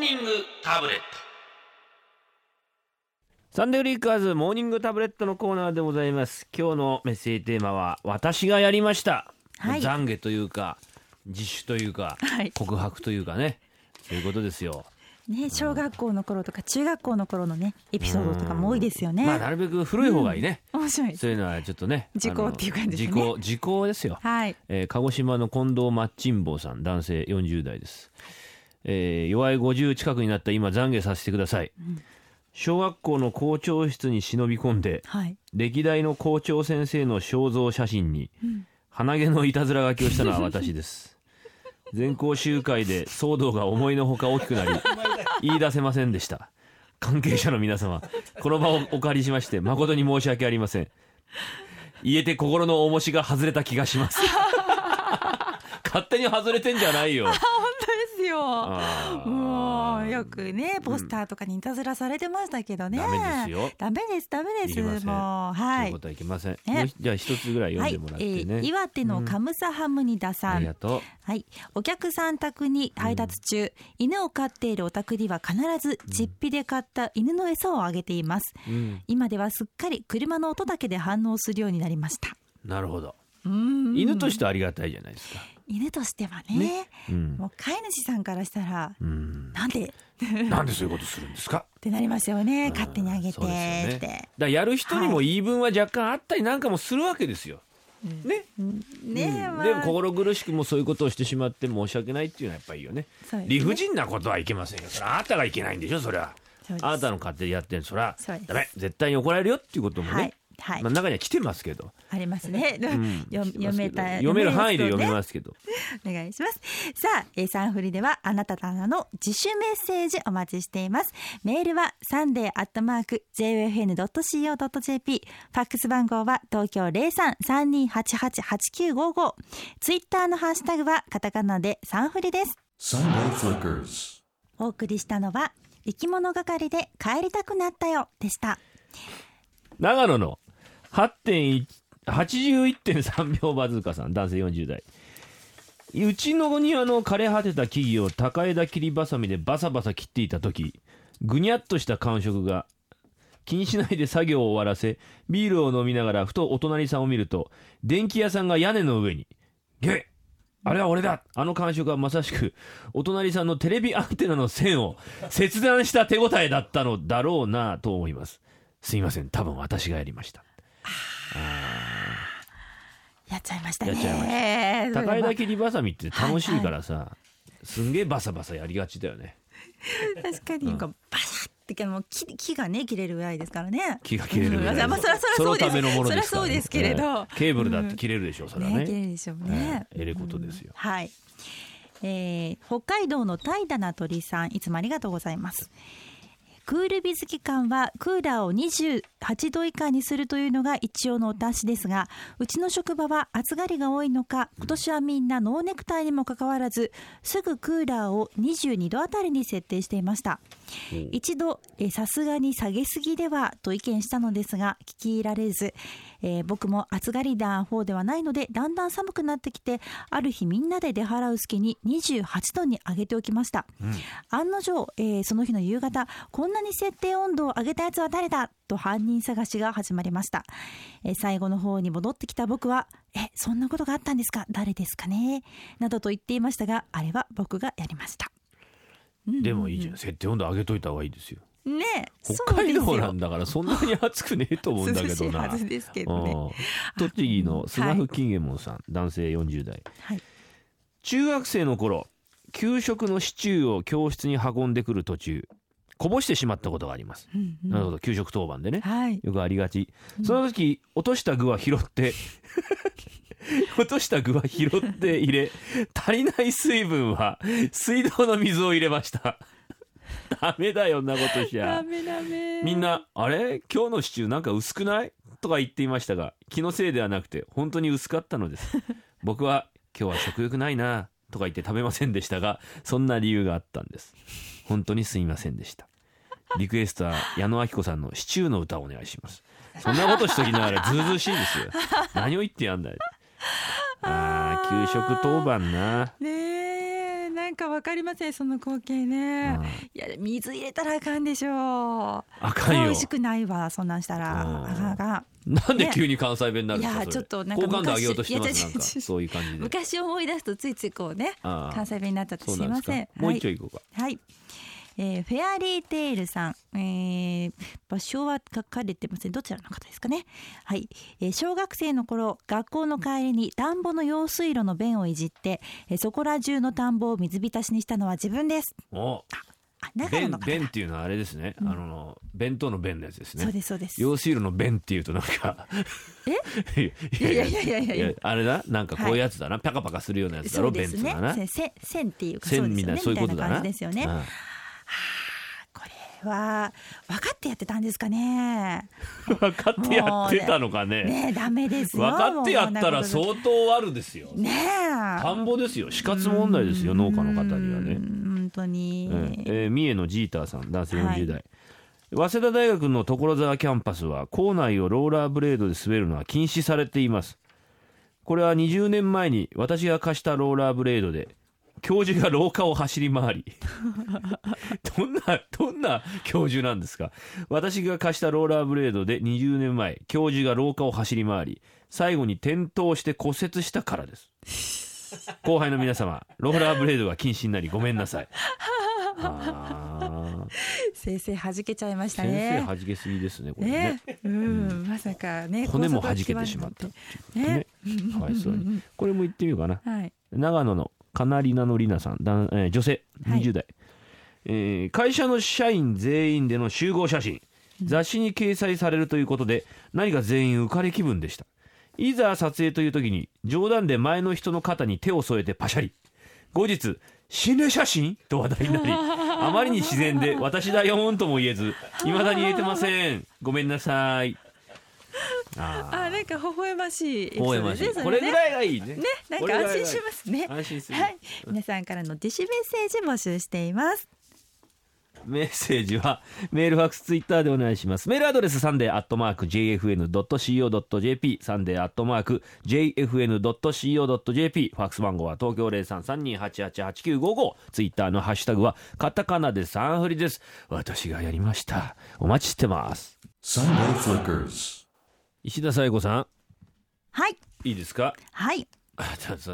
ーニングタブレット。サンデーフリッカーズモーニングタブレットのコーナーでございます。今日のメッセージテーマは私がやりました、はい。懺悔というか自首というか、はい。告白というかね。そういうことですよ。ね、小学校の頃とか中学校の頃のねエピソードとかも多いですよね。まあなるべく古い方がいいね、面白い。そういうのはちょっとね時効っていう感じですね。時効時効ですよ。はい。えー鹿児島の近藤マッチンボさん男性40代です、えー弱い50近くになった今懺悔させてください、小学校の校長室に忍び込んではい。歴代の校長先生の肖像写真に鼻毛のいたずら書きをしたのは私です。全校集会で騒動が思いのほか大きくなり 言い出せませんでした。関係者の皆様この場をお借りしまして誠に申し訳ありません。言えて心の重しが外れた気がします。勝手に外れてんじゃないよですよ。もうよくねポスターとかにいたずらされてましたけどね。ダメですよ。ダメですダメです。もうはい。とはいけません、じゃあ一つぐらい読んでもらってね、えー岩手のカムサハムニダさん、ありがとう。はい、お客さん宅に配達中、犬を飼っているお宅には必ず実費で買った犬の餌をあげています、うん。今ではすっかり車の音だけで反応するようになりました。なるほど。うん犬としてはありがたいじゃないですか。犬としてはね。うん。もう飼い主さんからしたら、うん。なんで？なんでそういうことするんですか？ってなりますよね。うん。勝手にあげてって、だやる人にも言い分は若干あったりなんかもするわけですよ。ね、ねえ、まあ。うんでも心苦しくもそういうことをしてしまって申し訳ないっていうのはやっぱりいいよね。理不尽なことはいけませんよ。それはあなたがいけないんでしょそれは。あなたの勝手でやってるそれは。ダメ。絶対に怒られるよっていうこともね、はいはい、まあ、中には来てますけど、ありますね、うん よ読めた読める範囲で読めすますけどお願いします。さあ、えーサンフリではあなたからの自主メッセージお待ちしています。メールはサンデーアットマーク JFN.CO.JP。ファックス番号は東京03-3288-8955。ツイッターのハッシュタグはカタカナでサンフリです。お送りしたのは生き物係で帰りたくなったよでした。長野の8.1 81.3秒バズーカさん男性40代うちの庭の枯れ果てた木々を高枝切りばさみでバサバサ切っていた時ぐにゃっとした感触が気にしないで作業を終わらせビールを飲みながらふとお隣さんを見ると電気屋さんが屋根の上に「ゲッあれは俺だあの感触はまさしくお隣さんのテレビアンテナの線を切断した手応えだったのだろうなと思います。すいません多分私がやりました。やっちゃいましたね。やっちゃいました。高枝切りばさみって楽しいからさ、すんげえバサバサやりがちだよね。確かにこうバシャってもう木木がね切れるぐらいですからね。気が切れるぐらいうん。まあそりゃそりゃそうです。そりゃそうですけれど。ええ。ケーブルだって切れるでしょ、それはね。ね切れるでしょうね。ええ。えれことですよ、はい。えー北海道の怠惰な鳥さんいつもありがとうございます。クールビズ期間はクーラーを28度以下にするというのが一応のお達しですがうちの職場は暑がりが多いのか今年はみんなノーネクタイにもかかわらずすぐクーラーを22度あたりに設定していました。一度えーさすがに下げすぎではと意見したのですが聞き入られず、えー僕も暑がりな方ではないのでだんだん寒くなってきてある日みんなで出払う隙に28度に上げておきました、案の定、えーその日の夕方こんなに設定温度を上げたやつは誰だと犯人探しが始まりました、えー最後の方に戻ってきた僕はえそんなことがあったんですか？誰ですかね？などと言っていましたがあれは僕がやりました。でもいいじゃん。設定温度上げといた方がいいですよ。ねえ北海道なんだだからそんなに暑くねえと思うんだけ 涼しいどなはずですけどね。うん。栃木の砂付金右衛門さん、男性40代。はい。中学生の頃給食のシチューを教室に運んでくる途中こぼしてしまったことがあります、うんうん。なるほど給食当番でね。はい。よくありがち。その時落とした具は拾って 落とした具は拾って入れ足りない水分は水道の水を入れました。ダメだよんなことしゃ。ダメダメ。みんな「あれ？今日のシチューなんか薄くない?」とか言っていましたが気のせいではなくて本当に薄かったのです。僕は「今日は食欲ないな」とか言って食べませんでしたがそんな理由があったんです。本当にすみませんでしたリクエストは矢野明子さんの「シチューの歌」をお願いします。そんなことしときながらずうずうしいですよ。何を言ってやんだよあー給食当番な。ねえなんかわかりませんその光景ね。うん。いや水入れたらあかんでしょう。あかんよ。美味しくないわそんなんしたら。うん。あかんなんで急に関西弁になるんですかいやちょっとなんか好感度上げようとしてます昔なんか。そういう感じで。昔思い出すとついついこうねああ関西弁になっちゃってそうなんですか。すいませんもうはい一丁いこうか。はい。えーフェアリーテイルさん、えー場所は書かれてません。どちらの方ですかね。はい、えー小学生の頃学校の帰りに田んぼの用水路の便をいじって、えーそこら中の田んぼを水浸しにしたのは自分です。お。あ長野弁の方弁っていうのはあれですね、あの弁当の弁のやつですね。そうですそうです。用水路の弁っていうとなんかえ？いいやいやいや。いやいやいやあれだ？なんかこういうやつだな、パカパカするようなやつだろ？ね。弁っていうのはな。線っていうか線そうですよね。みたいな感じですよね。うんは分かってやってたんですかね。分かってやってたのかね。ねえダメですよ。分かってやったら相当悪ですよ。とねえ。田んぼですよ。死活問題ですよ農家の方にはね。うん本当に、えええー三重のジーターさん男性はい。40代、早稲田大学の所沢キャンパスは校内をローラーブレードで滑るのは禁止されています。これは20年前に私が貸したローラーブレードで教授が廊下を走り回り。どんなどんな教授なんですか？私が貸したローラーブレードで20年前教授が廊下を走り回り最後に転倒して骨折したからです。後輩の皆様ローラーブレードが禁止になりごめんなさい。先生弾けちゃいました先生ね弾けすぎですねこれね。ね。うん、まさかね骨も弾けてしまったね。かわいそう。にこれも言ってみようかな。はい。長野のカナリナのりなさん男、えー女性はい。20代、えー会社の社員全員での集合写真。雑誌に掲載されるということで何か全員浮かれ気分でした。いざ撮影という時に冗談で前の人の肩に手を添えてパシャリ。後日心霊写真と話題になり あまりに自然で私だよーんとも言えず未だに言えてません。ごめんなさいあー。あなんか微笑ましいエピソ微笑ましい。ですね。これぐらいがいいね。ねなんか安心しますね。安心する。はい皆さんからの自首メッセージ募集しています。メッセージはメールファックスツイッターでお願いします。メールアドレスサンデーアットマーク JFN.CO.JP サンデーアットマーク JFN.CO.JP ファックス番号は東京0332888955ツイッターのハッシュタグはカタカナでサンフリです。私がやりました。お待ちしてます。Sunday Flickers. 石田紗友子さん。はい。いいですか？はい。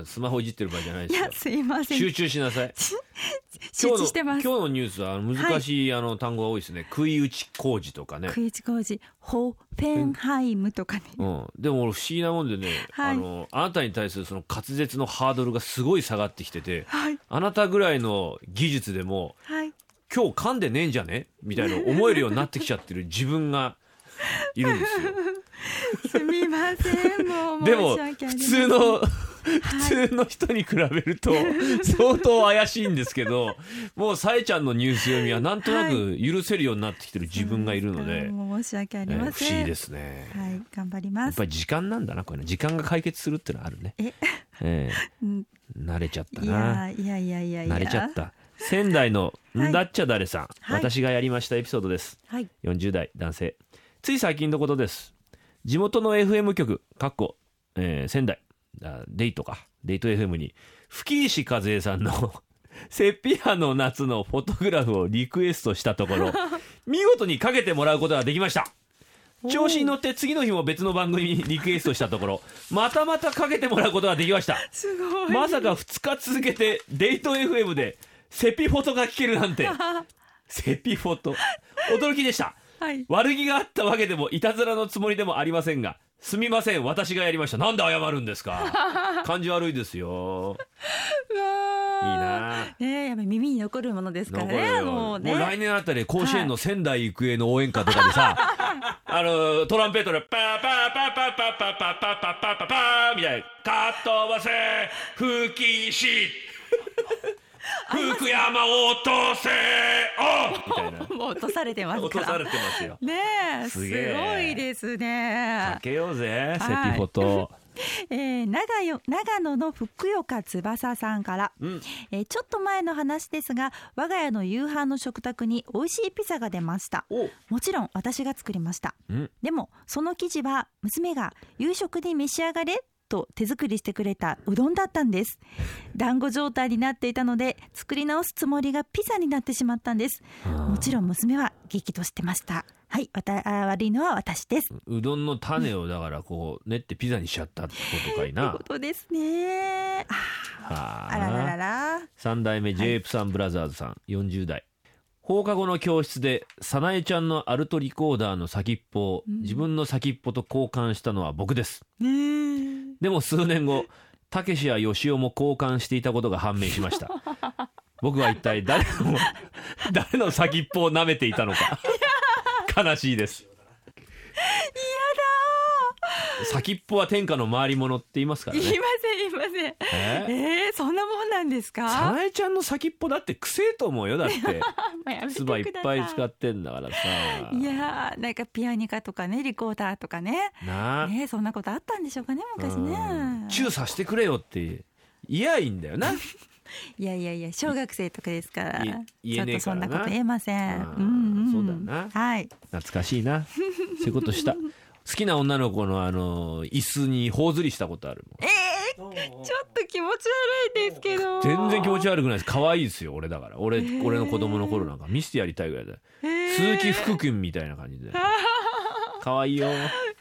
スマホいじってる場合じゃないですよ。いやすいません。集中しなさい。集中してます。今日の今日のニュースは難しい、あの単語が多いですね。食い打ち工事とかね。クイズ工事。ホフェンハイムとかね。うん、でも俺不思議なもんでね、はい。あのあなたに対するその滑舌のハードルがすごい下がってきててはい。あなたぐらいの技術でもはい。今日噛んでねえんじゃね？みたいな思えるようになってきちゃってる自分がいるんですよ。すみません もうでも普通の普通の人に比べると 相当怪しいんですけどもうさえちゃんのニュース読みはなんとなく 許せるようになってきてる自分がいるので、もう申し訳ありえーません、不思議ですね。はい頑張りますやっぱり時間なんだなこれね時間が解決するっていうのはあるね。ええうんえ慣れちゃったいな。やいやいやいやいや慣れちゃった。仙台のだっちゃだれさん、はい私がやりましたエピソードです。はい40代男性。つい最近のことです。地元の FM 局、かっこ、えー仙台、あデイトか、デイト FM に、吹石和恵さんの セピアの夏のフォトグラフをリクエストしたところ、見事にかけてもらうことができました。調子に乗って次の日も別の番組にリクエストしたところ、またまたかけてもらうことができました。すごいまさか2日続けてデート FM でセピフォトが聞けるなんて セピフォト驚きでしたはい。悪気があったわけでもいたずらのつもりでもありませんがすみません私がやりました。なんで謝るんですか？感じ悪いですよ。いいな。ねえやっぱり耳に残るものですからねもうね。来年あたり甲子園の仙台育英の応援歌とかでさ、あのトランペットでパーパーパーパーパーパーパーパーパーパーパーパーみたいな「かっ飛ばせ吹きし福山落とせ。お。みたいな。もう落とされてます落とされてますよねえ。すごいですね。かけようぜセピはいフォト、えー、長よ長野の福岡翼さんから、うん。えーちょっと前の話ですが我が家の夕飯の食卓に美味しいピザが出ました。お。もちろん私が作りました。うん。でもその生地は娘が夕食に召し上がれと手作りしてくれたうどんだったんです。団子状態になっていたので作り直すつもりがピザになってしまったんです。もちろん娘は激怒してました。はいわたあ悪いのは私です。うどんの種をだからこう練ってピザにしちゃったってことかいというなことですね。あはあ。らららら。3代目 j プサンブラザーズさん40代。放課後の教室で早苗ちゃんのアルトリコーダーの先っぽを自分の先っぽと交換したのは僕です。ねでも数年後たけしやよしおも交換していたことが判明しました。僕は一体誰の誰の先っぽを舐めていたのか。悲しいです。先っぽは天下の回り物って言いますからね。言いません言いません。ええー、そんななんです早か苗ちゃんの先っぽだってくせえと思うよだって。も うやめて唾い。っぱい使っってんだからさ。いやーなんかピアニカとかねリコーダーとかね。な。あ、ねそんなことあったんでしょうかね昔うん。ねチューさせてくれよって言やいいんだよな。いやいやいや小学生とかですからい言えねえちょっとそんなこと言えません。うんうんそうだよな。はい。懐かしいな。そういうことした。好きな女の子のあの椅子に頬ずりしたことあるもん。えー、ちょっと気持ち悪いですけど。全然気持ち悪くないです。可愛いですよ俺だから。俺俺の子供の頃なんか見せてやりたいぐらいだ。よ鈴木福君みたいな感じで。可愛いよ。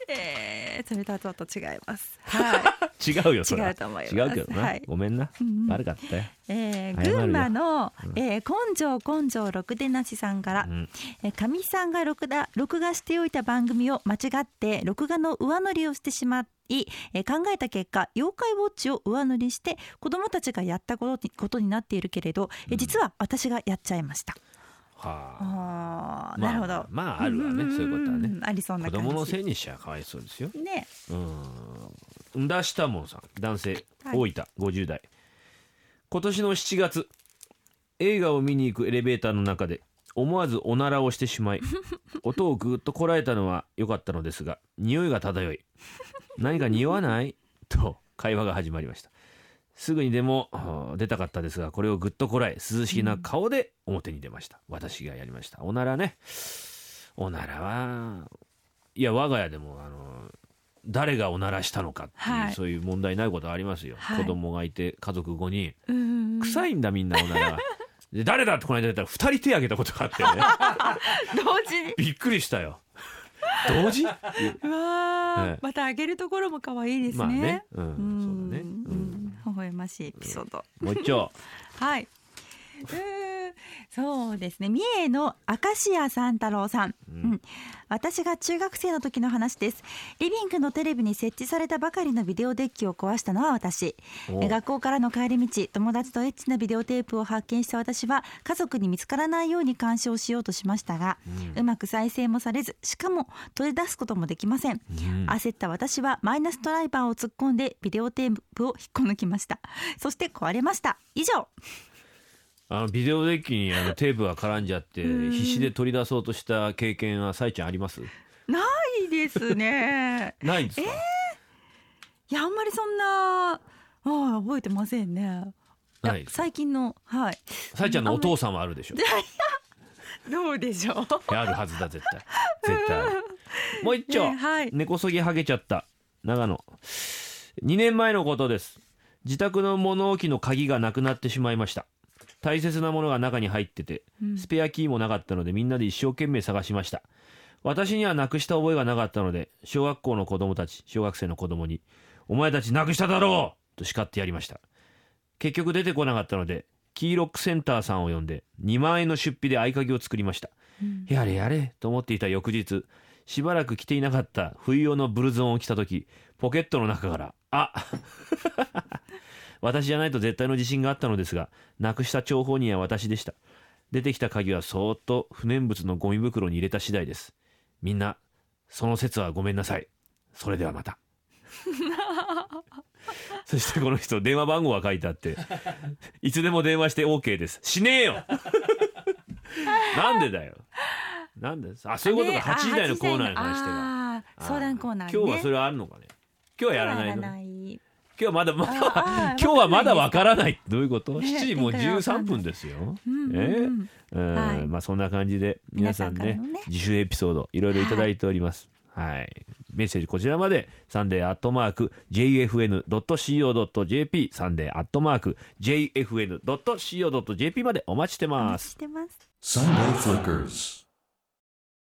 えー、それとはちょっと違います。は違うよそれは。違うと思います。違うけどな、はい。ごめんな。うん悪かったよ、い、えー、群馬の、えー、根性根性ろくでなしさんから、うん。えーかみさんが録画録画しておいた番組を間違って録画の上塗りをしてしまい、えー考えた結果妖怪ウォッチを上塗りして子供たちがやったことにことになっているけれど、えー実は私がやっちゃいました、はあ。なるほど。まああるわねそういうことはね。んありそうな子感じ。供のせいにしちゃかわいそうですよ。ね。うん。だしたもんさん。男性はい。大分50代。今年の7月映画を見に行くエレベーターの中で思わずおならをしてしまい 音をぐっとこらえたのは良かったのですが匂いが漂い何か匂わない？と会話が始まりました。すぐにでも出たかったですがこれをぐっとこらえ涼しげな顔で表に出ました、私がやりました。おならね。おならはいや我が家でもあの誰がおならしたのかっていう、はい。そういう問題になることありますよ、はい。子供がいて家族5人。うん。臭いんだみんなおならが で誰だってこの間言ったら2人手挙げたことがあってね。同時に。びっくりしたよ。同時？うわー、ええまたあげるところも可愛いですね。まあね。ううん。そうだね、ううん。ん、微笑ましいエピソード。もう一丁。はい。うー。んそうですね。三重の明石家三太郎さん、うん。私が中学生の時の話です。リビングのテレビに設置されたばかりのビデオデッキを壊したのは私。学校からの帰り道友達とエッチなビデオテープを発見した私は家族に見つからないように干渉しようとしましたが、うまく再生もされずしかも取り出すこともできません、ん。焦った私はマイナスドライバーを突っ込んでビデオテープを引っこ抜きました。そして壊れました。以上あのビデオデッキにあのテープが絡んじゃって必死で取り出そうとした経験はさいちゃんあります？ないですね。ないんですか、いやあんまりそんなああ覚えてませんね。ない最近のはい。さいちゃんのお父さんはあるでしょ？どうでしょう？あるはずだ絶対。絶対もう一丁、ねはい。根こそぎはげちゃった。長野。2年前のことです。自宅の物置の鍵がなくなってしまいました大切なものが中に入ってて、スペアキーもなかったのでみんなで一生懸命探しました。私にはなくした覚えがなかったので小学校の子供たち小学生の子供に「お前たちなくしただろう!」と叱ってやりました。結局出てこなかったのでキーロックセンターさんを呼んで2万円の出費で合鍵を作りました、やれやれと思っていた翌日しばらく着ていなかった冬用のブルゾンを着た時ポケットの中から「あ 私じゃないと絶対の自信があったのですがなくした張本人は私でした。出てきた鍵はそーっと不燃物のゴミ袋に入れた次第です。みんなその説はごめんなさい。それではまた。そしてこの人電話番号が書いてあっていつでも電話して OK です。しねえよ。なんでだよ。なんで？あそういうことか。8時台のコーナーに関しては。は相談コーナー、ね、今日はそれはあるのかね。今日はやらないの今日はまだまだ 今日はまだわからない。どういうこと？ね ?7 時もう展開わかんない。13分ですよ。うんえうんうん。はい。まあそんな感じで皆さんね。自首エピソードいろいろいただいております。はい。メッセージこちらまでサンデーアットマーク JFN.CO.JP サンデーアットマーク JFN.CO.JP までお待ちしてます。してます。Sunday Flickers.